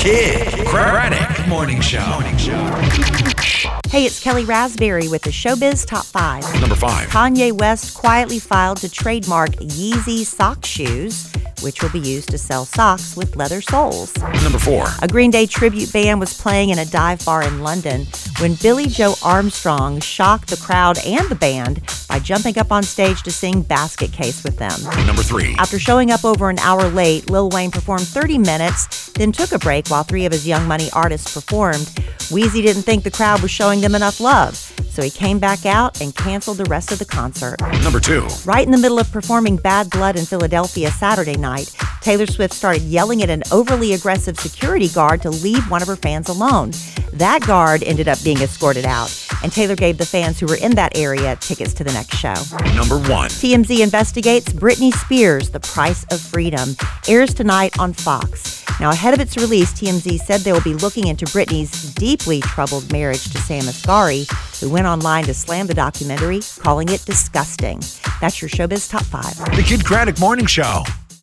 Kidd Kraddick Morning Show. Morning Show. Hey, it's Kellie Rasberry with the Showbiz Top 5. Number five. Kanye West quietly filed to trademark Yeezy sock shoes, which will be used to sell socks with leather soles. Number four. A Green Day tribute band was playing in a dive bar in London when Billie Joe Armstrong shocked the crowd and the band by jumping up on stage to sing Basket Case with them. Number three. After showing up over an hour late, Lil Wayne performed 30 minutes, then took a break while three of his Young Money artists performed. Weezy didn't think the crowd was showing them enough love, so he came back out and canceled the rest of the concert. Number two. Right in the middle of performing Bad Blood in Philadelphia Saturday night, Taylor Swift started yelling at an overly aggressive security guard to leave one of her fans alone. That guard ended up being escorted out, and Taylor gave the fans who were in that area tickets to the next show. Number one. TMZ investigates Britney Spears, The Price of Freedom, airs tonight on Fox. Now, ahead of its release, TMZ said they will be looking into Britney's deeply troubled marriage to Sam Asghari, who went online to slam the documentary, calling it disgusting. That's your Showbiz Top 5. The Kidd Kraddick Morning Show.